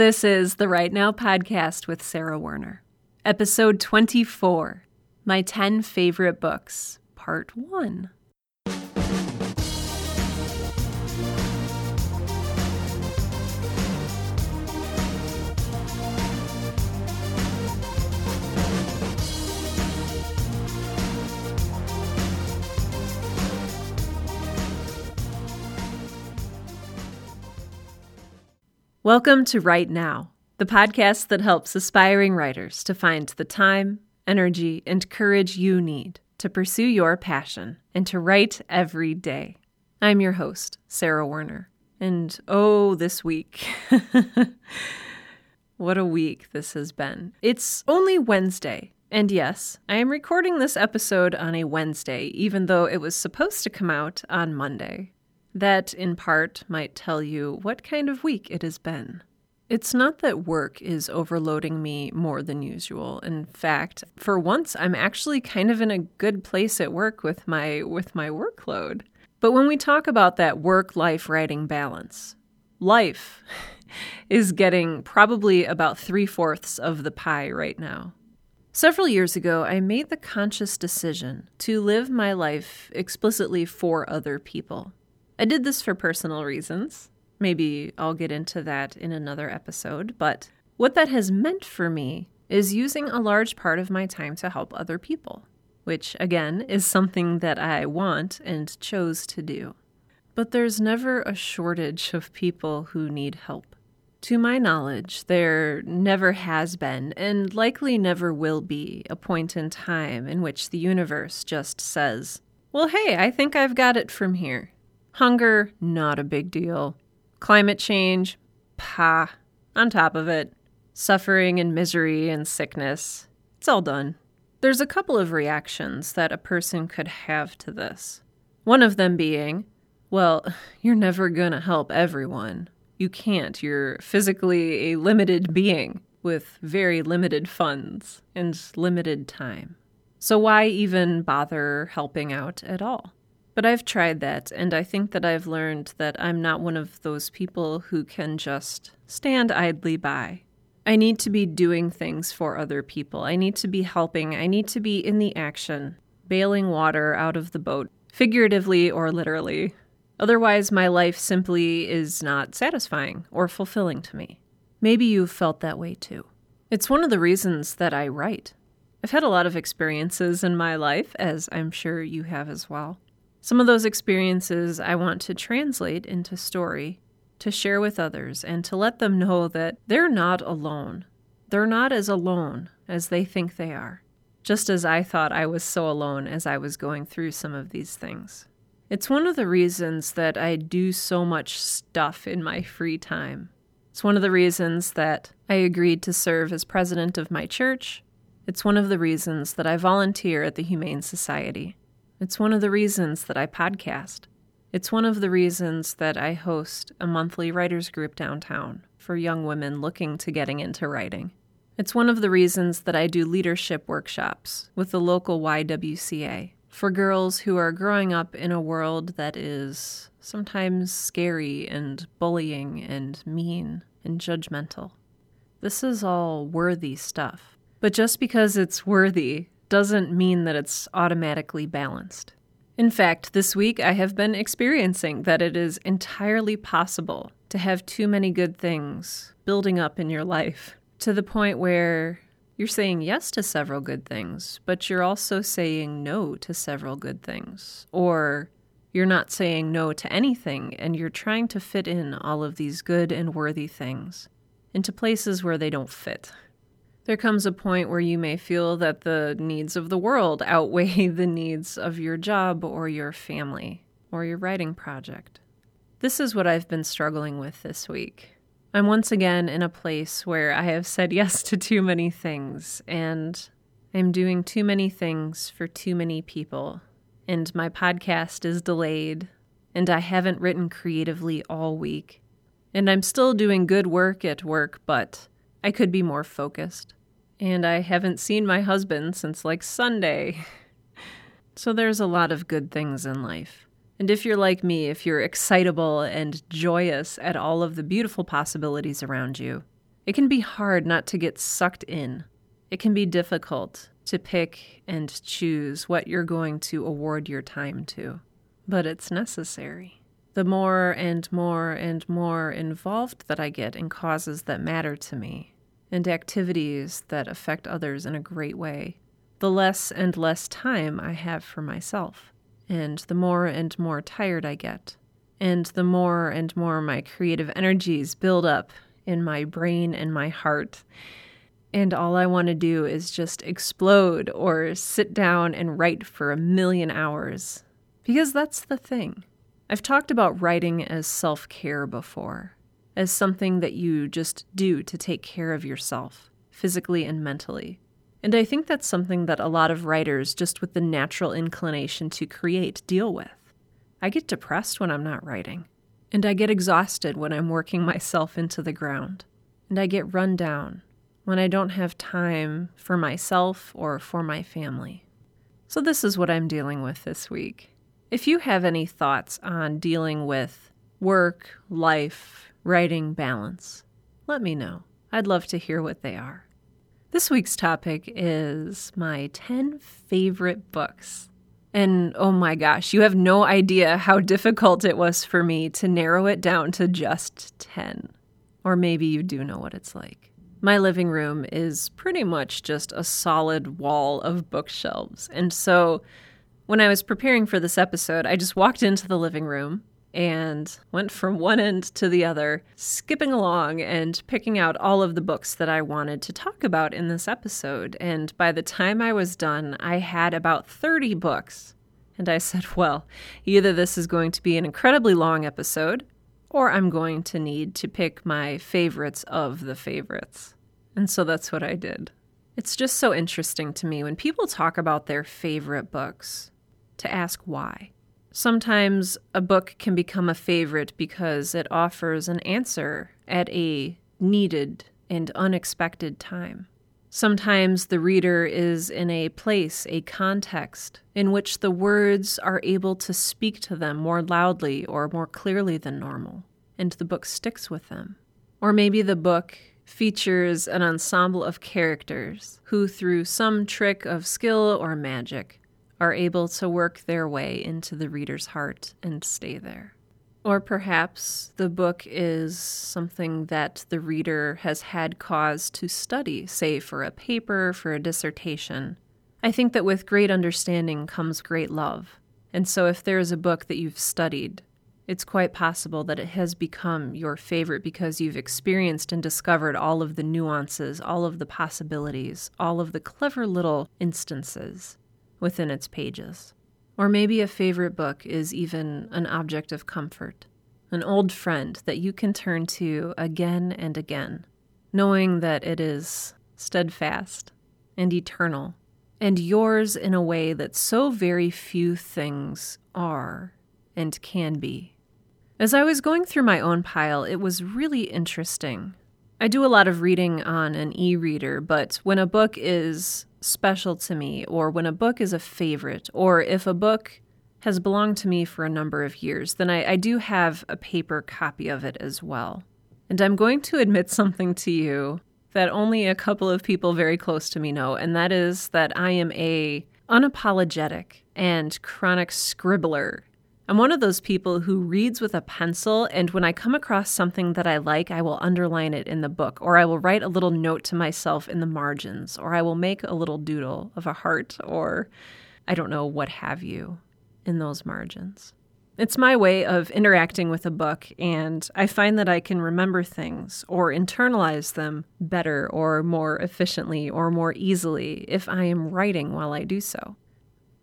This is the Write Now podcast with Sarah Werner, episode 24 My 10 Favorite Books, Part 1. Welcome to Write Now, the podcast that helps aspiring writers to find the time, energy, and courage you need to pursue your passion and to write every day. I'm your host, Sarah Werner. And oh, this week. what a week this has been. It's only Wednesday. And yes, I am recording this episode on a Wednesday, even though it was supposed to come out on Monday. That, in part, might tell you what kind of week it has been. It's not that work is overloading me more than usual. In fact, for once I'm actually kind of in a good place at work with my with my workload. But when we talk about that work-life writing balance, life is getting probably about three-fourths of the pie right now. Several years ago, I made the conscious decision to live my life explicitly for other people. I did this for personal reasons. Maybe I'll get into that in another episode, but what that has meant for me is using a large part of my time to help other people, which again is something that I want and chose to do. But there's never a shortage of people who need help. To my knowledge, there never has been, and likely never will be, a point in time in which the universe just says, Well, hey, I think I've got it from here. Hunger, not a big deal. Climate change, pa, on top of it. Suffering and misery and sickness, it's all done. There's a couple of reactions that a person could have to this. One of them being, well, you're never to help everyone. You can't. You're physically a limited being with very limited funds and limited time. So why even bother helping out at all? But I've tried that, and I think that I've learned that I'm not one of those people who can just stand idly by. I need to be doing things for other people. I need to be helping. I need to be in the action, bailing water out of the boat, figuratively or literally. Otherwise, my life simply is not satisfying or fulfilling to me. Maybe you've felt that way too. It's one of the reasons that I write. I've had a lot of experiences in my life, as I'm sure you have as well. Some of those experiences I want to translate into story, to share with others, and to let them know that they're not alone. They're not as alone as they think they are, just as I thought I was so alone as I was going through some of these things. It's one of the reasons that I do so much stuff in my free time. It's one of the reasons that I agreed to serve as president of my church. It's one of the reasons that I volunteer at the Humane Society. It's one of the reasons that I podcast. It's one of the reasons that I host a monthly writers group downtown for young women looking to getting into writing. It's one of the reasons that I do leadership workshops with the local YWCA for girls who are growing up in a world that is sometimes scary and bullying and mean and judgmental. This is all worthy stuff. But just because it's worthy doesn't mean that it's automatically balanced. In fact, this week I have been experiencing that it is entirely possible to have too many good things building up in your life to the point where you're saying yes to several good things, but you're also saying no to several good things. Or you're not saying no to anything and you're trying to fit in all of these good and worthy things into places where they don't fit. There comes a point where you may feel that the needs of the world outweigh the needs of your job or your family or your writing project. This is what I've been struggling with this week. I'm once again in a place where I have said yes to too many things, and I'm doing too many things for too many people, and my podcast is delayed, and I haven't written creatively all week. And I'm still doing good work at work, but I could be more focused. And I haven't seen my husband since like Sunday. So there's a lot of good things in life. And if you're like me, if you're excitable and joyous at all of the beautiful possibilities around you, It can be hard not to get sucked in. It can be difficult to pick and choose what you're going to award your time to, but it's necessary. The more and more and more involved that I get in causes that matter to me and activities that affect others in a great way, the less and less time I have for myself, and the more and more tired I get, and the more and more my creative energies build up in my brain and my heart. And all I want to do is just explode or sit down and write for a million hours. Because that's the thing. I've talked about writing as self care before, as something that you just do to take care of yourself, physically and mentally. And I think that's something that a lot of writers, just with the natural inclination to create, deal with. I get depressed when I'm not writing. And I get exhausted when I'm working myself into the ground. And I get run down when I don't have time for myself or for my family. So, this is what I'm dealing with this week. If you have any thoughts on dealing with work, life, writing balance, let me know. I'd love to hear what they are. This week's topic is my 10 favorite books and oh my gosh, you have no idea how difficult it was for me to narrow it down to just 10. Or maybe you do know what it's like. My living room is pretty much just a solid wall of bookshelves. And so when I was preparing for this episode, I just walked into the living room and went from one end to the other, skipping along and picking out all of the books that I wanted to talk about in this episode. And by the time I was done, I had about 30 books. And I said, well, either this is going to be an incredibly long episode, or I'm going to need to pick my favorites of the favorites. And so that's what I did. It's just so interesting to me when people talk about their favorite books to ask why. Sometimes a book can become a favorite because it offers an answer at a needed and unexpected time. Sometimes the reader is in a place, a context, in which the words are able to speak to them more loudly or more clearly than normal, and the book sticks with them. Or maybe the book features an ensemble of characters who, through some trick of skill or magic, are able to work their way into the reader's heart and stay there. Or perhaps the book is something that the reader has had cause to study, say for a paper, for a dissertation. I think that with great understanding comes great love. And so if there is a book that you've studied, it's quite possible that it has become your favorite because you've experienced and discovered all of the nuances, all of the possibilities, all of the clever little instances within its pages. Or maybe a favorite book is even an object of comfort, an old friend that you can turn to again and again, knowing that it is steadfast and eternal, and yours in a way that so very few things are and can be. As I was going through my own pile, it was really interesting. I do a lot of reading on an e reader, but when a book is special to me, or when a book is a favorite, or if a book has belonged to me for a number of years, then I, I do have a paper copy of it as well. And I'm going to admit something to you that only a couple of people very close to me know, and that is that I am a unapologetic and chronic scribbler I'm one of those people who reads with a pencil, and when I come across something that I like, I will underline it in the book, or I will write a little note to myself in the margins, or I will make a little doodle of a heart, or I don't know, what have you, in those margins. It's my way of interacting with a book, and I find that I can remember things or internalize them better or more efficiently or more easily if I am writing while I do so.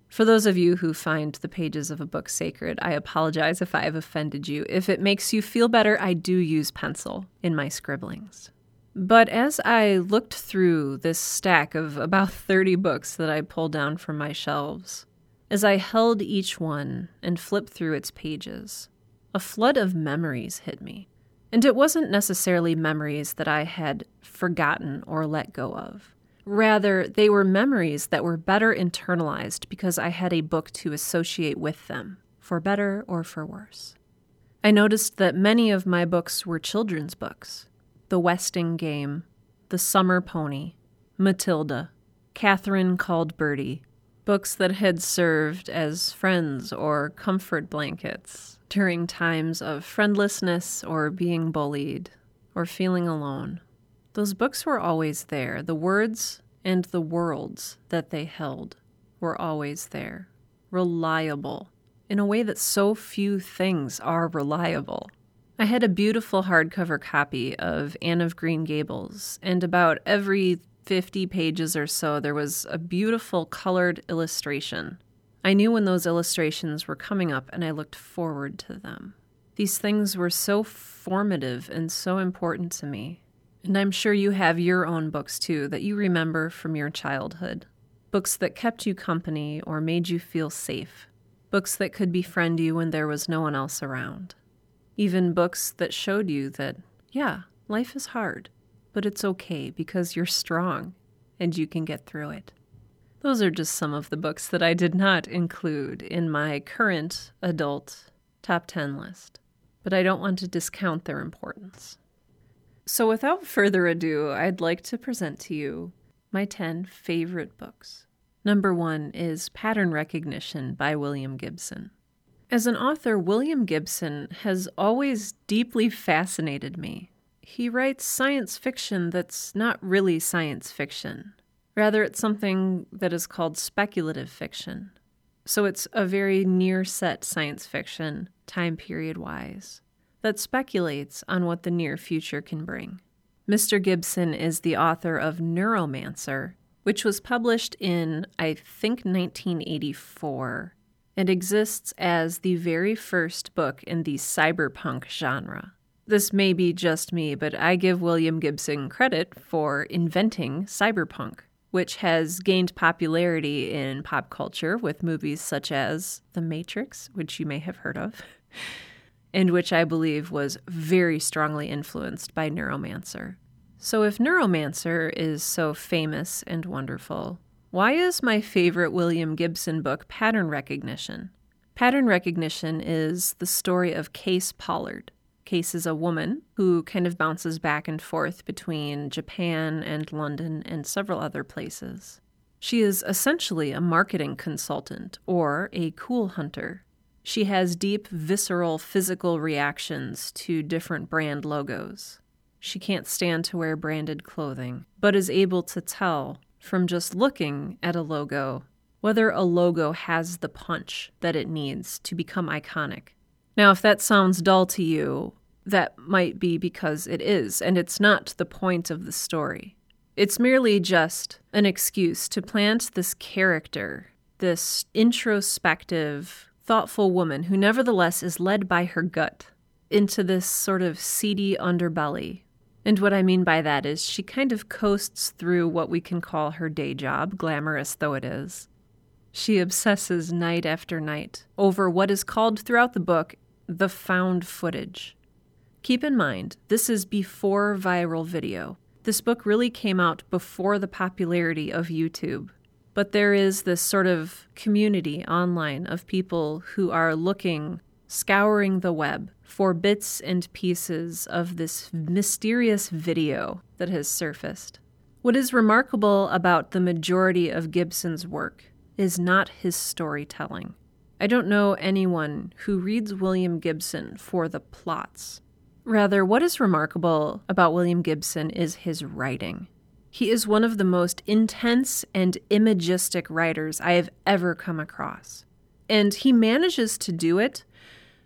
For those of you who find the pages of a book sacred, I apologize if I have offended you. If it makes you feel better, I do use pencil in my scribblings. But as I looked through this stack of about 30 books that I pulled down from my shelves, as I held each one and flipped through its pages, a flood of memories hit me. And it wasn't necessarily memories that I had forgotten or let go of. Rather, they were memories that were better internalized because I had a book to associate with them, for better or for worse. I noticed that many of my books were children's books. The Westing Game, The Summer Pony, Matilda, Catherine Called Birdy, books that had served as friends or comfort blankets during times of friendlessness or being bullied or feeling alone. Those books were always there. The words and the worlds that they held were always there, reliable, in a way that so few things are reliable. I had a beautiful hardcover copy of Anne of Green Gables, and about every 50 pages or so, there was a beautiful colored illustration. I knew when those illustrations were coming up, and I looked forward to them. These things were so formative and so important to me. And I'm sure you have your own books too that you remember from your childhood. Books that kept you company or made you feel safe. Books that could befriend you when there was no one else around. Even books that showed you that, yeah, life is hard but it's okay because you're strong and you can get through it. Those are just some of the books that I did not include in my current adult top 10 list, but I don't want to discount their importance. So, without further ado, I'd like to present to you my 10 favorite books. Number one is Pattern Recognition by William Gibson. As an author, William Gibson has always deeply fascinated me he writes science fiction that's not really science fiction. Rather, it's something that is called speculative fiction. So it's a very near set science fiction, time period wise, that speculates on what the near future can bring. Mr. Gibson is the author of Neuromancer, which was published in, I think, 1984 and exists as the very first book in the cyberpunk genre. This may be just me, but I give William Gibson credit for inventing cyberpunk, which has gained popularity in pop culture with movies such as The Matrix, which you may have heard of, and which I believe was very strongly influenced by Neuromancer. So, if Neuromancer is so famous and wonderful, why is my favorite William Gibson book Pattern Recognition? Pattern Recognition is the story of Cayce Pollard Cayce is a woman who kind of bounces back and forth between Japan and London and several other places. She is essentially a marketing consultant or a cool hunter. She has deep, visceral, physical reactions to different brand logos. She can't stand to wear branded clothing, but is able to tell from just looking at a logo whether a logo has the punch that it needs to become iconic. Now, if that sounds dull to you, that might be because it is, and it's not the point of the story. It's merely just an excuse to plant this character, this introspective, thoughtful woman who nevertheless is led by her gut into this sort of seedy underbelly. And what I mean by that is she kind of coasts through what we can call her day job, glamorous though it is. She obsesses night after night over what is called throughout the book the found footage. Keep in mind, this is before viral video. This book really came out before the popularity of YouTube. But there is this sort of community online of people who are looking, scouring the web for bits and pieces of this mysterious video that has surfaced. What is remarkable about the majority of Gibson's work is not his storytelling. I don't know anyone who reads William Gibson for the plots. Rather, what is remarkable about William Gibson is his writing. He is one of the most intense and imagistic writers I have ever come across. And he manages to do it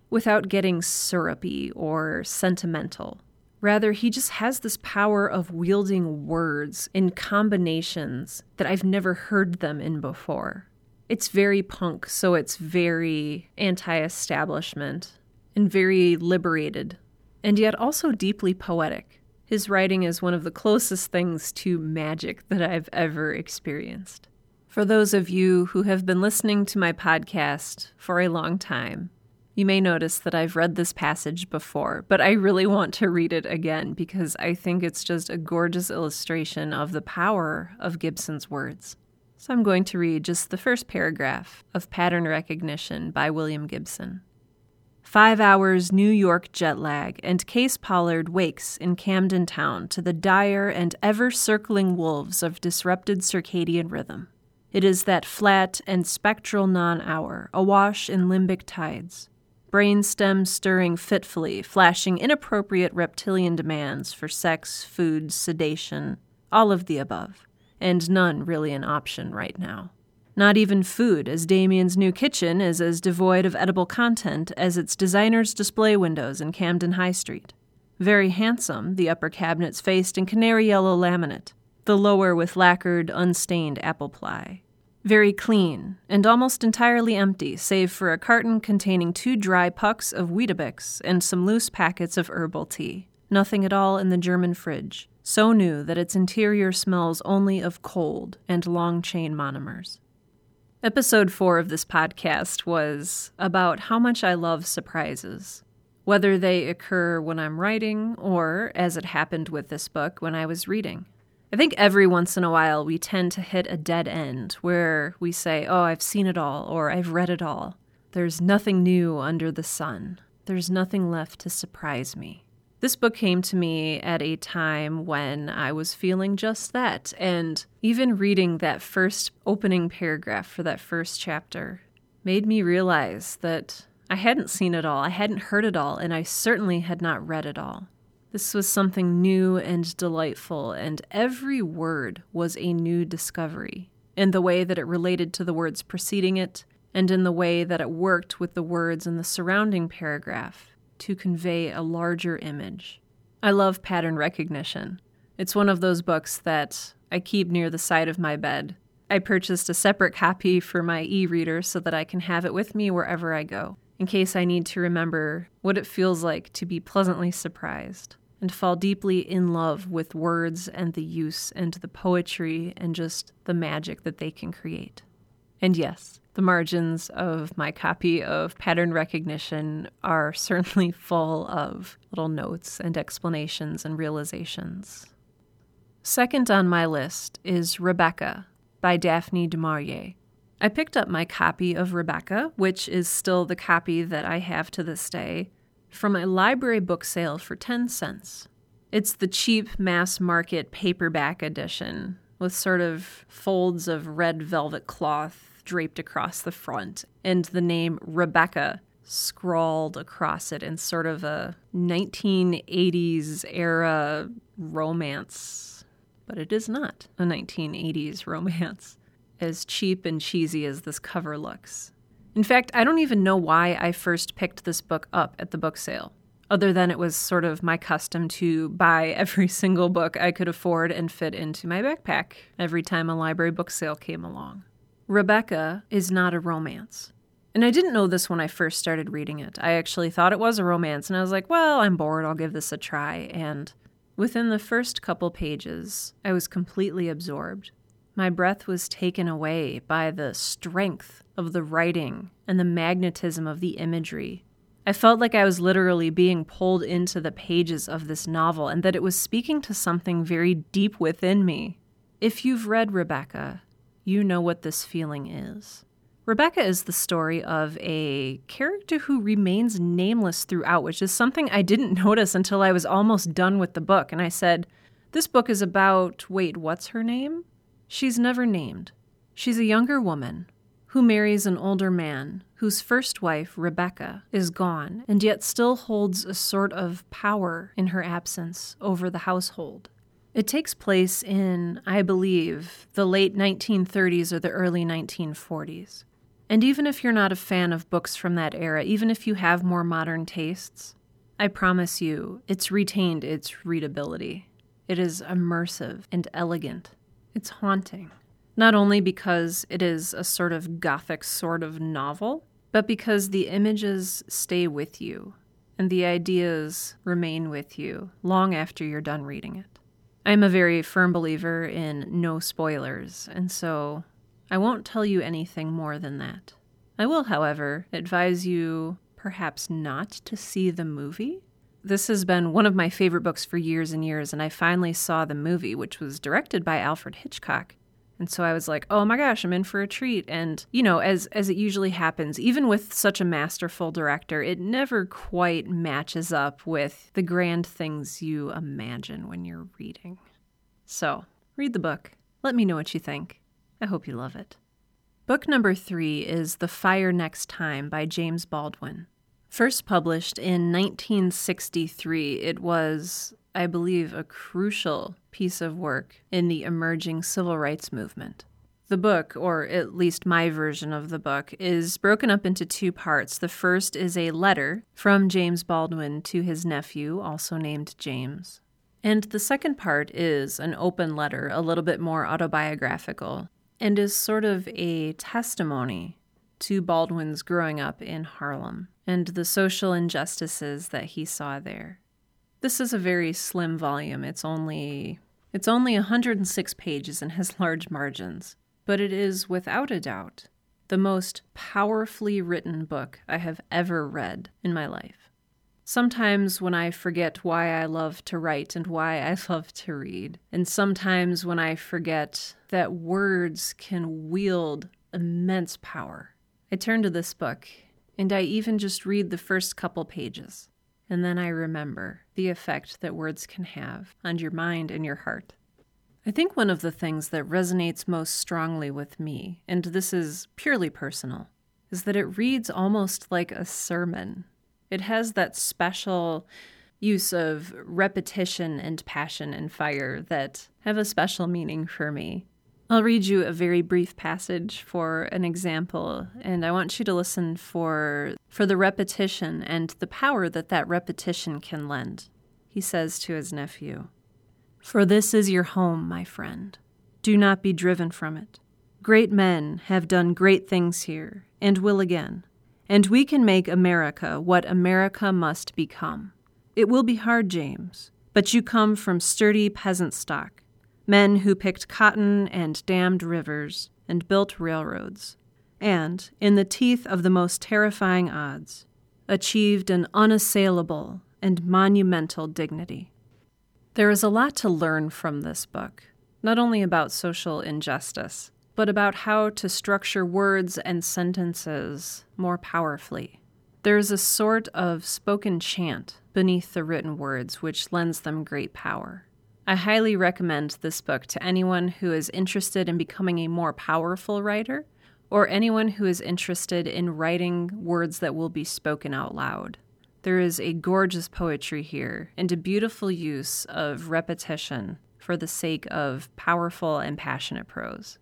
without getting syrupy or sentimental. Rather, he just has this power of wielding words in combinations that I've never heard them in before. It's very punk, so it's very anti establishment and very liberated and yet also deeply poetic. His writing is one of the closest things to magic that I've ever experienced. For those of you who have been listening to my podcast for a long time, you may notice that I've read this passage before, but I really want to read it again because I think it's just a gorgeous illustration of the power of Gibson's words. So I'm going to read just the first paragraph of Pattern Recognition by William Gibson. Five hours New York jet lag, and Cayce Pollard wakes in Camden Town to the dire and ever circling wolves of disrupted circadian rhythm. It is that flat and spectral non hour, awash in limbic tides, brainstem stirring fitfully, flashing inappropriate reptilian demands for sex, food, sedation, all of the above, and none really an option right now. Not even food, as Damien's new kitchen is as devoid of edible content as its designer's display windows in Camden High Street. Very handsome, the upper cabinets faced in canary yellow laminate, the lower with lacquered, unstained apple ply. Very clean, and almost entirely empty, save for a carton containing two dry pucks of Weetabix and some loose packets of herbal tea. Nothing at all in the German fridge, so new that its interior smells only of cold and long chain monomers. Episode 4 of this podcast was about how much I love surprises, whether they occur when I'm writing or, as it happened with this book, when I was reading. I think every once in a while we tend to hit a dead end where we say, Oh, I've seen it all, or I've read it all. There's nothing new under the sun. There's nothing left to surprise me. This book came to me at a time when I was feeling just that, and even reading that first opening paragraph for that first chapter made me realize that I hadn't seen it all, I hadn't heard it all, and I certainly had not read it all. This was something new and delightful, and every word was a new discovery in the way that it related to the words preceding it, and in the way that it worked with the words in the surrounding paragraph to convey a larger image. I love pattern recognition. It's one of those books that I keep near the side of my bed. I purchased a separate copy for my e reader so that I can have it with me wherever I go, in case I need to remember what it feels like to be pleasantly surprised and fall deeply in love with words and the use and the poetry and just the magic that they can create. And yes, the margins of my copy of pattern recognition are certainly full of little notes and explanations and realizations. Second on my list is Rebecca by Daphne du Maurier. I picked up my copy of Rebecca, which is still the copy that I have to this day, from a library book sale for 10 cents. It's the cheap mass market paperback edition with sort of folds of red velvet draped across the front, and the name Rebecca scrawled across it in sort of a 1980s era romance. But it is not a 1980s romance, as cheap and cheesy as this cover looks. In fact, I don't even know why I first picked this book up at the book sale, other than it was sort of my custom to buy every single book I could afford and fit into my backpack every time a library book sale came along. Rebecca is not a romance. And I didn't know this when I first started reading it. I actually thought it was a romance, and I was like, well, I'm bored, I'll give this a try. And within the first couple pages, I was completely absorbed. My breath was taken away by the strength of the writing and the magnetism of the imagery. I felt like I was literally being pulled into the pages of this novel and that it was speaking to something very deep within me. If you've read Rebecca, you know what this feeling is. Rebecca is the story of a character who remains nameless throughout, which is something I didn't notice until I was almost done with the book. And I said, This book is about, wait, what's her name? She's never named. She's a younger woman who marries an older man whose first wife, Rebecca, is gone and yet still holds a sort of power in her absence over the household. It takes place in, I believe, the late 1930s or the early 1940s. And even if you're not a fan of books from that era, even if you have more modern tastes, I promise you, it's retained its readability. It is immersive and elegant. It's haunting. Not only because it is a sort of gothic sort of novel, but because the images stay with you and the ideas remain with you long after you're done reading it. I'm a very firm believer in no spoilers, and so I won't tell you anything more than that. I will, however, advise you perhaps not to see the movie. This has been one of my favorite books for years and years, and I finally saw the movie, which was directed by Alfred Hitchcock. And so I was like, "Oh my gosh, I'm in for a treat." And, you know, as as it usually happens, even with such a masterful director, it never quite matches up with the grand things you imagine when you're reading. So, read the book. Let me know what you think. I hope you love it. Book number 3 is The Fire Next Time by James Baldwin. First published in 1963, it was, I believe, a crucial piece of work in the emerging civil rights movement. The book, or at least my version of the book, is broken up into two parts. The first is a letter from James Baldwin to his nephew, also named James. And the second part is an open letter, a little bit more autobiographical, and is sort of a testimony to Baldwin's growing up in Harlem and the social injustices that he saw there. This is a very slim volume. It's only it's only 106 pages and has large margins, but it is without a doubt the most powerfully written book I have ever read in my life. Sometimes when I forget why I love to write and why I love to read, and sometimes when I forget that words can wield immense power, I turn to this book and I even just read the first couple pages. And then I remember the effect that words can have on your mind and your heart. I think one of the things that resonates most strongly with me, and this is purely personal, is that it reads almost like a sermon. It has that special use of repetition and passion and fire that have a special meaning for me. I'll read you a very brief passage for an example, and I want you to listen for, for the repetition and the power that that repetition can lend. He says to his nephew, For this is your home, my friend. Do not be driven from it. Great men have done great things here, and will again, and we can make America what America must become. It will be hard, James, but you come from sturdy peasant stock men who picked cotton and dammed rivers and built railroads, and, in the teeth of the most terrifying odds, achieved an unassailable and monumental dignity. There is a lot to learn from this book, not only about social injustice, but about how to structure words and sentences more powerfully. There is a sort of spoken chant beneath the written words which lends them great power. I highly recommend this book to anyone who is interested in becoming a more powerful writer or anyone who is interested in writing words that will be spoken out loud. There is a gorgeous poetry here and a beautiful use of repetition for the sake of powerful and passionate prose.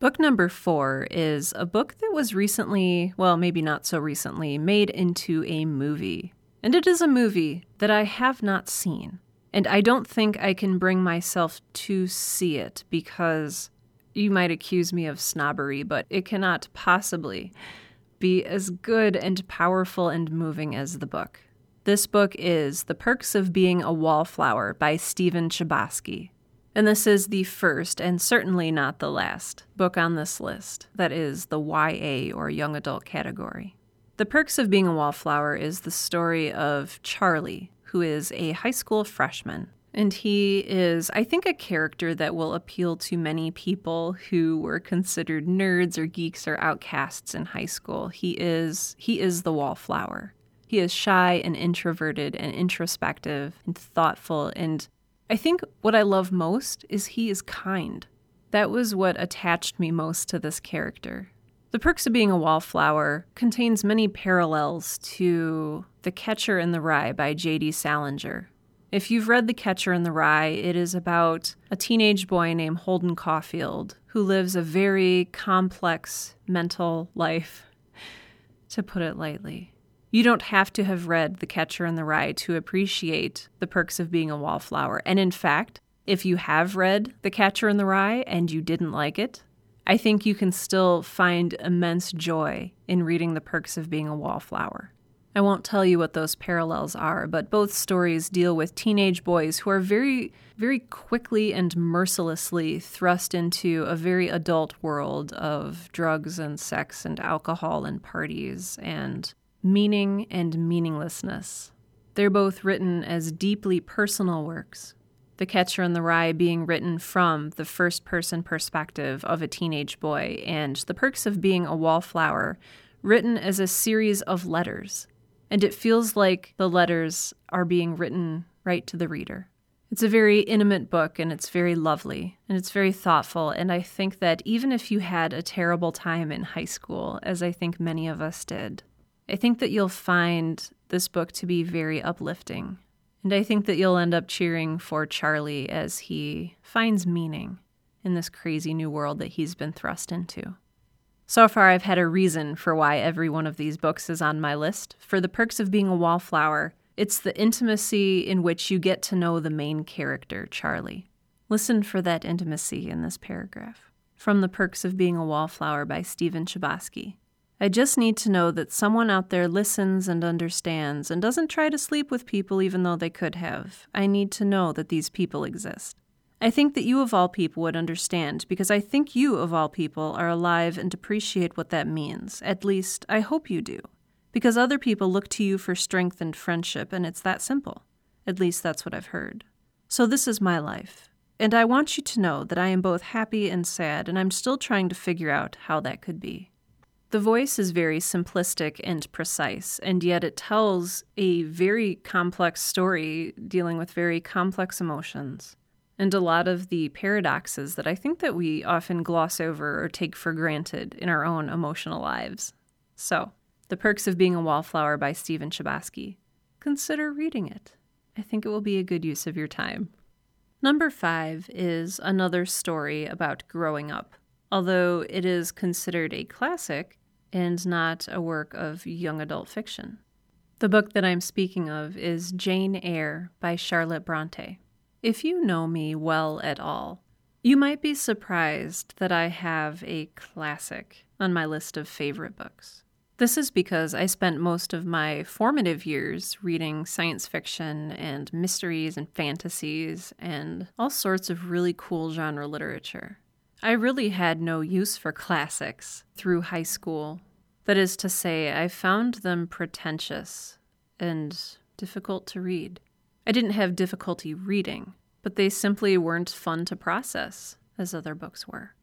Book number four is a book that was recently, well, maybe not so recently, made into a movie. And it is a movie that I have not seen. And I don't think I can bring myself to see it because you might accuse me of snobbery, but it cannot possibly be as good and powerful and moving as the book. This book is The Perks of Being a Wallflower by Stephen Chbosky. And this is the first, and certainly not the last, book on this list that is the YA or young adult category. The Perks of Being a Wallflower is the story of Charlie, who is a high school freshman. And he is, I think, a character that will appeal to many people who were considered nerds or geeks or outcasts in high school. He is he is the wallflower. He is shy and introverted and introspective and thoughtful and I think what I love most is he is kind. That was what attached me most to this character. The Perks of Being a Wallflower contains many parallels to The Catcher in the Rye by J.D. Salinger. If you've read The Catcher in the Rye, it is about a teenage boy named Holden Caulfield who lives a very complex mental life, to put it lightly. You don't have to have read The Catcher in the Rye to appreciate the perks of being a wallflower. And in fact, if you have read The Catcher in the Rye and you didn't like it, I think you can still find immense joy in reading The Perks of Being a Wallflower. I won't tell you what those parallels are, but both stories deal with teenage boys who are very, very quickly and mercilessly thrust into a very adult world of drugs and sex and alcohol and parties and meaning and meaninglessness. They're both written as deeply personal works, The Catcher in the Rye being written from the first person perspective of a teenage boy, and The Perks of Being a Wallflower written as a series of letters. And it feels like the letters are being written right to the reader. It's a very intimate book and it's very lovely and it's very thoughtful. And I think that even if you had a terrible time in high school, as I think many of us did, I think that you'll find this book to be very uplifting. And I think that you'll end up cheering for Charlie as he finds meaning in this crazy new world that he's been thrust into. So far, I've had a reason for why every one of these books is on my list. For the perks of being a wallflower, it's the intimacy in which you get to know the main character, Charlie. Listen for that intimacy in this paragraph. From The Perks of Being a Wallflower by Stephen Chbosky. I just need to know that someone out there listens and understands and doesn't try to sleep with people even though they could have. I need to know that these people exist. I think that you of all people would understand because I think you of all people are alive and appreciate what that means. At least, I hope you do. Because other people look to you for strength and friendship, and it's that simple. At least that's what I've heard. So this is my life. And I want you to know that I am both happy and sad, and I'm still trying to figure out how that could be. The voice is very simplistic and precise, and yet it tells a very complex story dealing with very complex emotions and a lot of the paradoxes that I think that we often gloss over or take for granted in our own emotional lives. So, The Perks of Being a Wallflower by Stephen Chbosky. Consider reading it. I think it will be a good use of your time. Number five is another story about growing up, although it is considered a classic and not a work of young adult fiction. The book that I'm speaking of is Jane Eyre by Charlotte Bronte. If you know me well at all, you might be surprised that I have a classic on my list of favorite books. This is because I spent most of my formative years reading science fiction and mysteries and fantasies and all sorts of really cool genre literature. I really had no use for classics through high school. That is to say, I found them pretentious and difficult to read. I didn't have difficulty reading, but they simply weren't fun to process as other books were.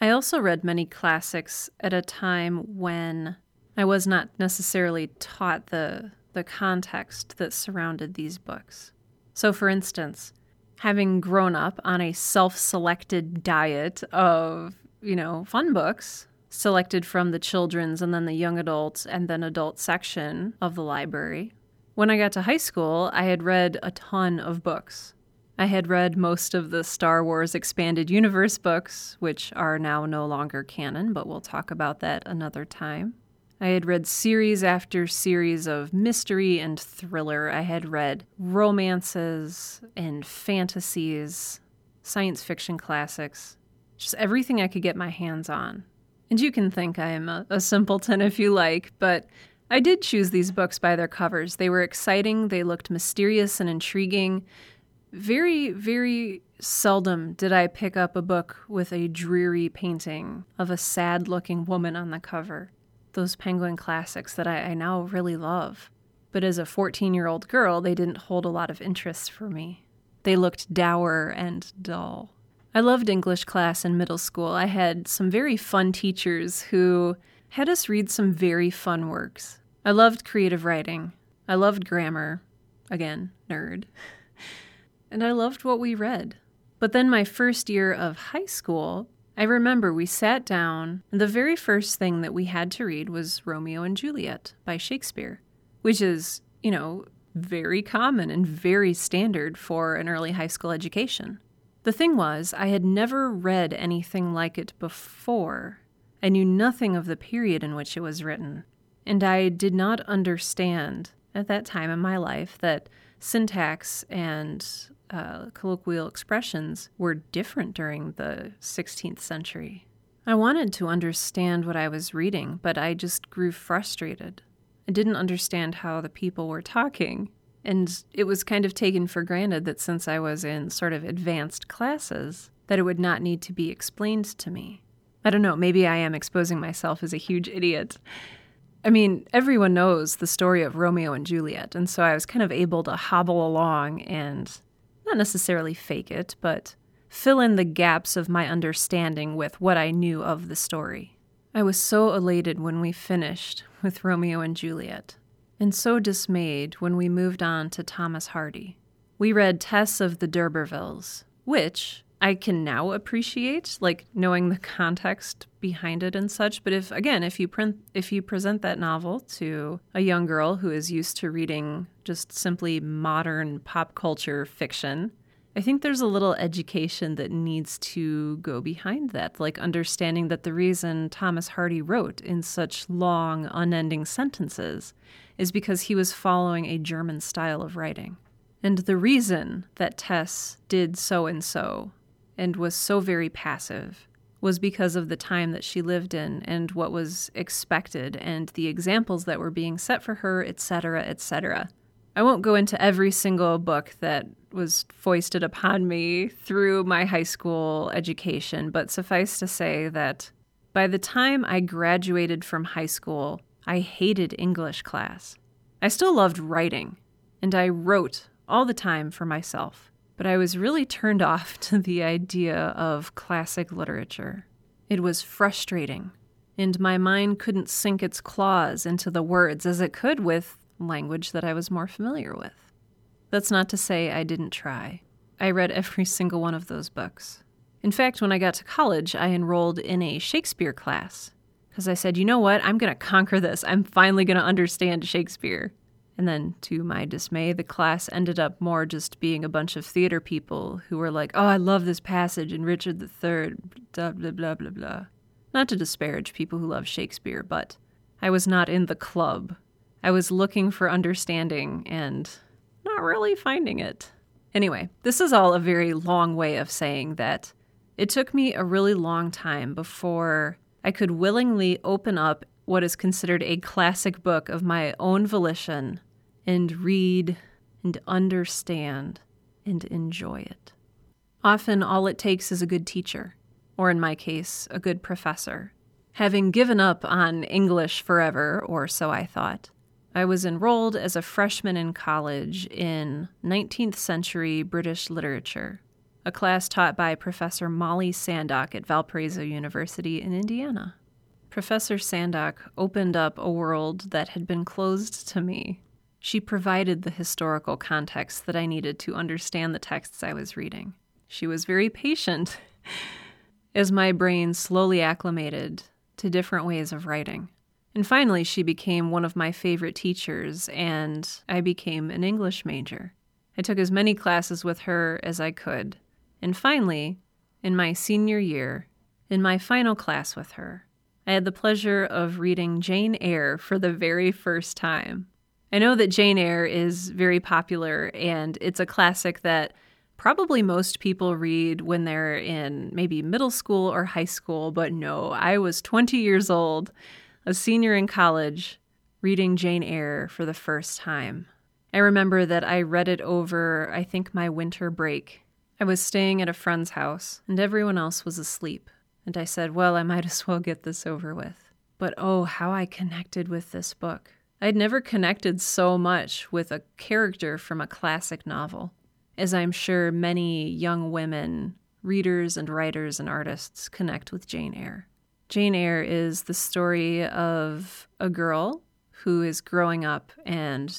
I also read many classics at a time when I was not necessarily taught the, the context that surrounded these books. So, for instance, having grown up on a self selected diet of, you know, fun books, selected from the children's and then the young adult and then adult section of the library, when I got to high school, I had read a ton of books. I had read most of the Star Wars Expanded Universe books, which are now no longer canon, but we'll talk about that another time. I had read series after series of mystery and thriller. I had read romances and fantasies, science fiction classics, just everything I could get my hands on. And you can think I am a, a simpleton if you like, but I did choose these books by their covers. They were exciting, they looked mysterious and intriguing. Very, very seldom did I pick up a book with a dreary painting of a sad looking woman on the cover. Those Penguin classics that I, I now really love. But as a 14 year old girl, they didn't hold a lot of interest for me. They looked dour and dull. I loved English class in middle school. I had some very fun teachers who had us read some very fun works. I loved creative writing. I loved grammar. Again, nerd. and I loved what we read. But then, my first year of high school, I remember we sat down, and the very first thing that we had to read was Romeo and Juliet by Shakespeare, which is, you know, very common and very standard for an early high school education. The thing was, I had never read anything like it before, I knew nothing of the period in which it was written, and I did not understand at that time in my life that syntax and uh, colloquial expressions were different during the 16th century. I wanted to understand what I was reading, but I just grew frustrated. I didn't understand how the people were talking, and it was kind of taken for granted that since I was in sort of advanced classes, that it would not need to be explained to me. I don't know, maybe I am exposing myself as a huge idiot. I mean, everyone knows the story of Romeo and Juliet, and so I was kind of able to hobble along and not necessarily fake it, but fill in the gaps of my understanding with what I knew of the story. I was so elated when we finished with Romeo and Juliet, and so dismayed when we moved on to Thomas Hardy. We read Tess of the D'Urbervilles, which, I can now appreciate, like knowing the context behind it and such. But if again, if you print, if you present that novel to a young girl who is used to reading just simply modern pop culture fiction, I think there's a little education that needs to go behind that, like understanding that the reason Thomas Hardy wrote in such long, unending sentences is because he was following a German style of writing. And the reason that Tess did so and so and was so very passive was because of the time that she lived in and what was expected and the examples that were being set for her, etc., etc. I won't go into every single book that was foisted upon me through my high school education, but suffice to say that by the time I graduated from high school, I hated English class. I still loved writing, and I wrote all the time for myself but I was really turned off to the idea of classic literature. It was frustrating, and my mind couldn't sink its claws into the words as it could with language that I was more familiar with. That's not to say I didn't try. I read every single one of those books. In fact, when I got to college, I enrolled in a Shakespeare class because I said, you know what? I'm going to conquer this. I'm finally going to understand Shakespeare. And then, to my dismay, the class ended up more just being a bunch of theater people who were like, oh, I love this passage in Richard III, blah, blah, blah, blah, blah. Not to disparage people who love Shakespeare, but I was not in the club. I was looking for understanding and not really finding it. Anyway, this is all a very long way of saying that it took me a really long time before I could willingly open up what is considered a classic book of my own volition and read and understand and enjoy it. Often, all it takes is a good teacher, or in my case, a good professor. Having given up on English forever, or so I thought, I was enrolled as a freshman in college in 19th century British literature, a class taught by Professor Molly Sandock at Valparaiso University in Indiana. Professor Sandock opened up a world that had been closed to me. She provided the historical context that I needed to understand the texts I was reading. She was very patient as my brain slowly acclimated to different ways of writing. And finally, she became one of my favorite teachers, and I became an English major. I took as many classes with her as I could. And finally, in my senior year, in my final class with her, I had the pleasure of reading Jane Eyre for the very first time. I know that Jane Eyre is very popular and it's a classic that probably most people read when they're in maybe middle school or high school, but no, I was 20 years old, a senior in college, reading Jane Eyre for the first time. I remember that I read it over, I think, my winter break. I was staying at a friend's house, and everyone else was asleep and I said, Well, I might as well get this over with. But oh, how I connected with this book. I'd never connected so much with a character from a classic novel, as I'm sure many young women, readers and writers and artists connect with Jane Eyre. Jane Eyre is the story of a girl who is growing up and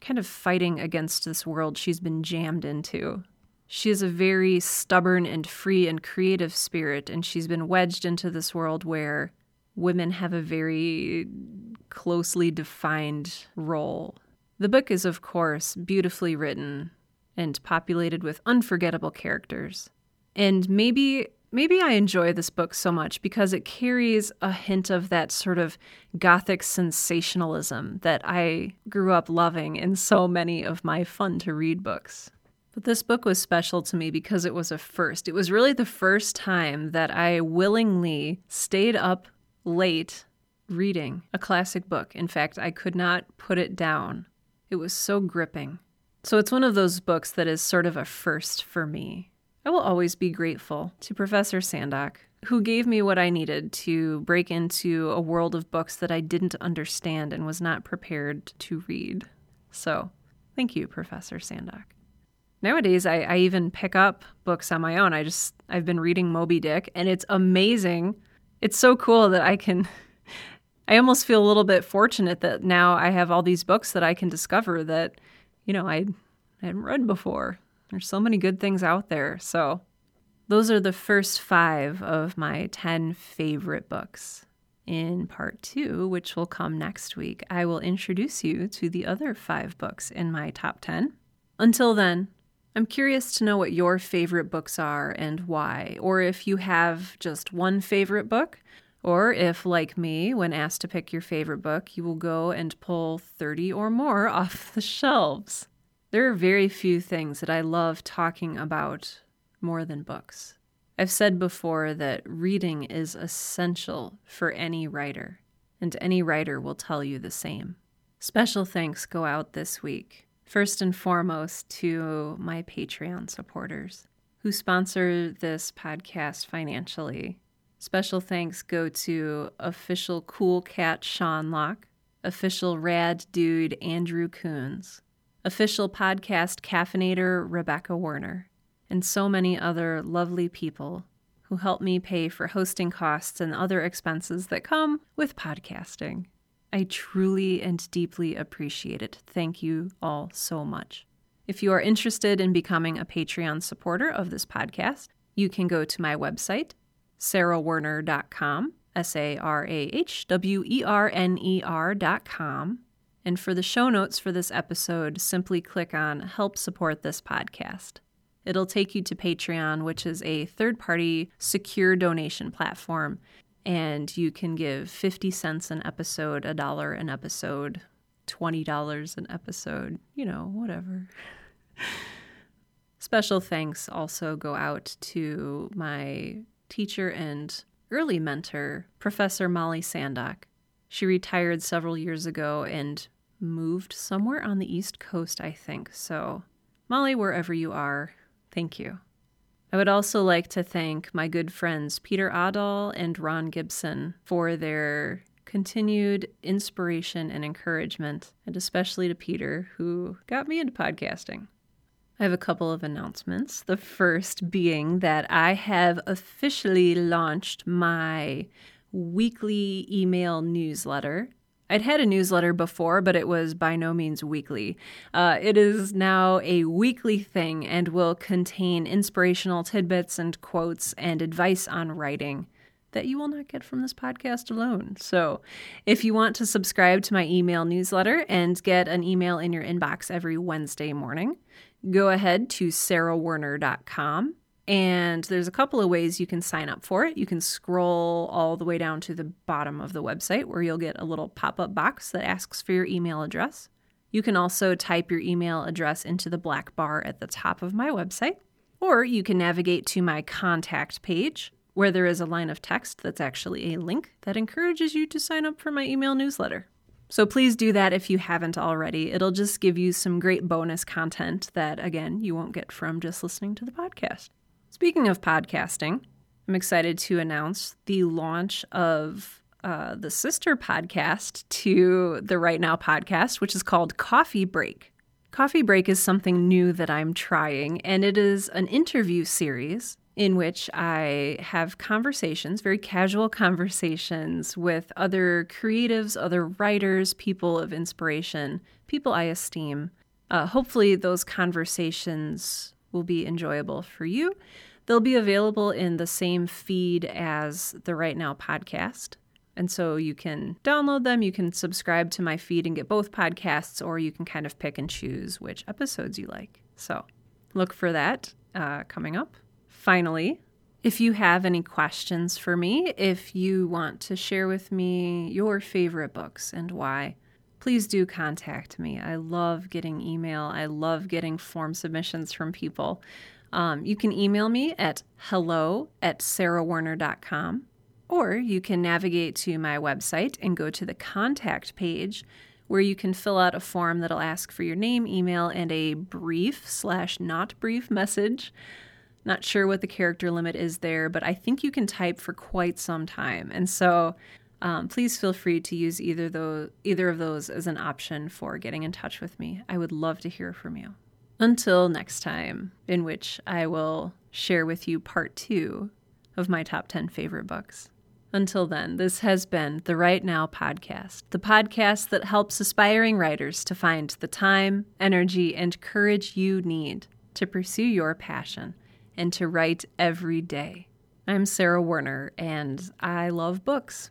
kind of fighting against this world she's been jammed into she is a very stubborn and free and creative spirit, and she's been wedged into this world where women have a very closely defined role. The book is, of course, beautifully written and populated with unforgettable characters. And maybe maybe I enjoy this book so much because it carries a hint of that sort of gothic sensationalism that I grew up loving in so many of my fun to read books. But this book was special to me because it was a first. It was really the first time that I willingly stayed up late reading a classic book. In fact, I could not put it down. It was so gripping. So it's one of those books that is sort of a first for me. I will always be grateful to Professor Sandock, who gave me what I needed to break into a world of books that I didn't understand and was not prepared to read. So, thank you, Professor Sandock. Nowadays, I, I even pick up books on my own. I just, I've been reading Moby Dick, and it's amazing. It's so cool that I can, I almost feel a little bit fortunate that now I have all these books that I can discover that, you know, I, I hadn't read before. There's so many good things out there. So, those are the first five of my 10 favorite books. In part two, which will come next week, I will introduce you to the other five books in my top 10. Until then, I'm curious to know what your favorite books are and why, or if you have just one favorite book, or if, like me, when asked to pick your favorite book, you will go and pull 30 or more off the shelves. There are very few things that I love talking about more than books. I've said before that reading is essential for any writer, and any writer will tell you the same. Special thanks go out this week, first and foremost to my Patreon supporters who sponsor this podcast financially. Special thanks go to official cool cat Sean Locke, official rad dude Andrew Coons, official podcast caffeinator Rebecca Werner, and so many other lovely people who help me pay for hosting costs and other expenses that come with podcasting. I truly and deeply appreciate it. Thank you all so much. If you are interested in becoming a Patreon supporter of this podcast, you can go to my website, sarahwerner.com, S A R A H W E R N E R.com. And for the show notes for this episode, simply click on Help Support This Podcast. It'll take you to Patreon, which is a third party secure donation platform. And you can give 50 cents an episode, a dollar an episode, $20 an episode, you know, whatever. Special thanks also go out to my teacher and early mentor, Professor Molly Sandock. She retired several years ago and moved somewhere on the East Coast, I think. So, Molly, wherever you are, Thank you. I would also like to thank my good friends Peter Adal and Ron Gibson for their continued inspiration and encouragement, and especially to Peter, who got me into podcasting. I have a couple of announcements. The first being that I have officially launched my weekly email newsletter I'd had a newsletter before, but it was by no means weekly. Uh, it is now a weekly thing and will contain inspirational tidbits and quotes and advice on writing that you will not get from this podcast alone. So, if you want to subscribe to my email newsletter and get an email in your inbox every Wednesday morning, go ahead to sarahwerner.com and there's a couple of ways you can sign up for it. You can scroll all the way down to the bottom of the website where you'll get a little pop up box that asks for your email address. You can also type your email address into the black bar at the top of my website, or you can navigate to my contact page where there is a line of text that's actually a link that encourages you to sign up for my email newsletter. So please do that if you haven't already. It'll just give you some great bonus content that, again, you won't get from just listening to the podcast. Speaking of podcasting, I'm excited to announce the launch of uh, the sister podcast to the Write Now podcast, which is called Coffee Break. Coffee Break is something new that I'm trying, and it is an interview series in which I have conversations, very casual conversations with other creatives, other writers, people of inspiration, people I esteem. Uh, hopefully, those conversations will be enjoyable for you. They'll be available in the same feed as the Write Now podcast. And so you can download them, you can subscribe to my feed and get both podcasts, or you can kind of pick and choose which episodes you like. So look for that uh, coming up. Finally, if you have any questions for me, if you want to share with me your favorite books and why, please do contact me. I love getting email, I love getting form submissions from people. Um, you can email me at hello at sarahwerner.com, or you can navigate to my website and go to the contact page where you can fill out a form that'll ask for your name, email, and a brief slash not brief message. Not sure what the character limit is there, but I think you can type for quite some time. And so um, please feel free to use either those, either of those as an option for getting in touch with me. I would love to hear from you. Until next time, in which I will share with you part two of my top 10 favorite books. Until then, this has been the Write Now Podcast, the podcast that helps aspiring writers to find the time, energy, and courage you need to pursue your passion and to write every day. I'm Sarah Werner, and I love books.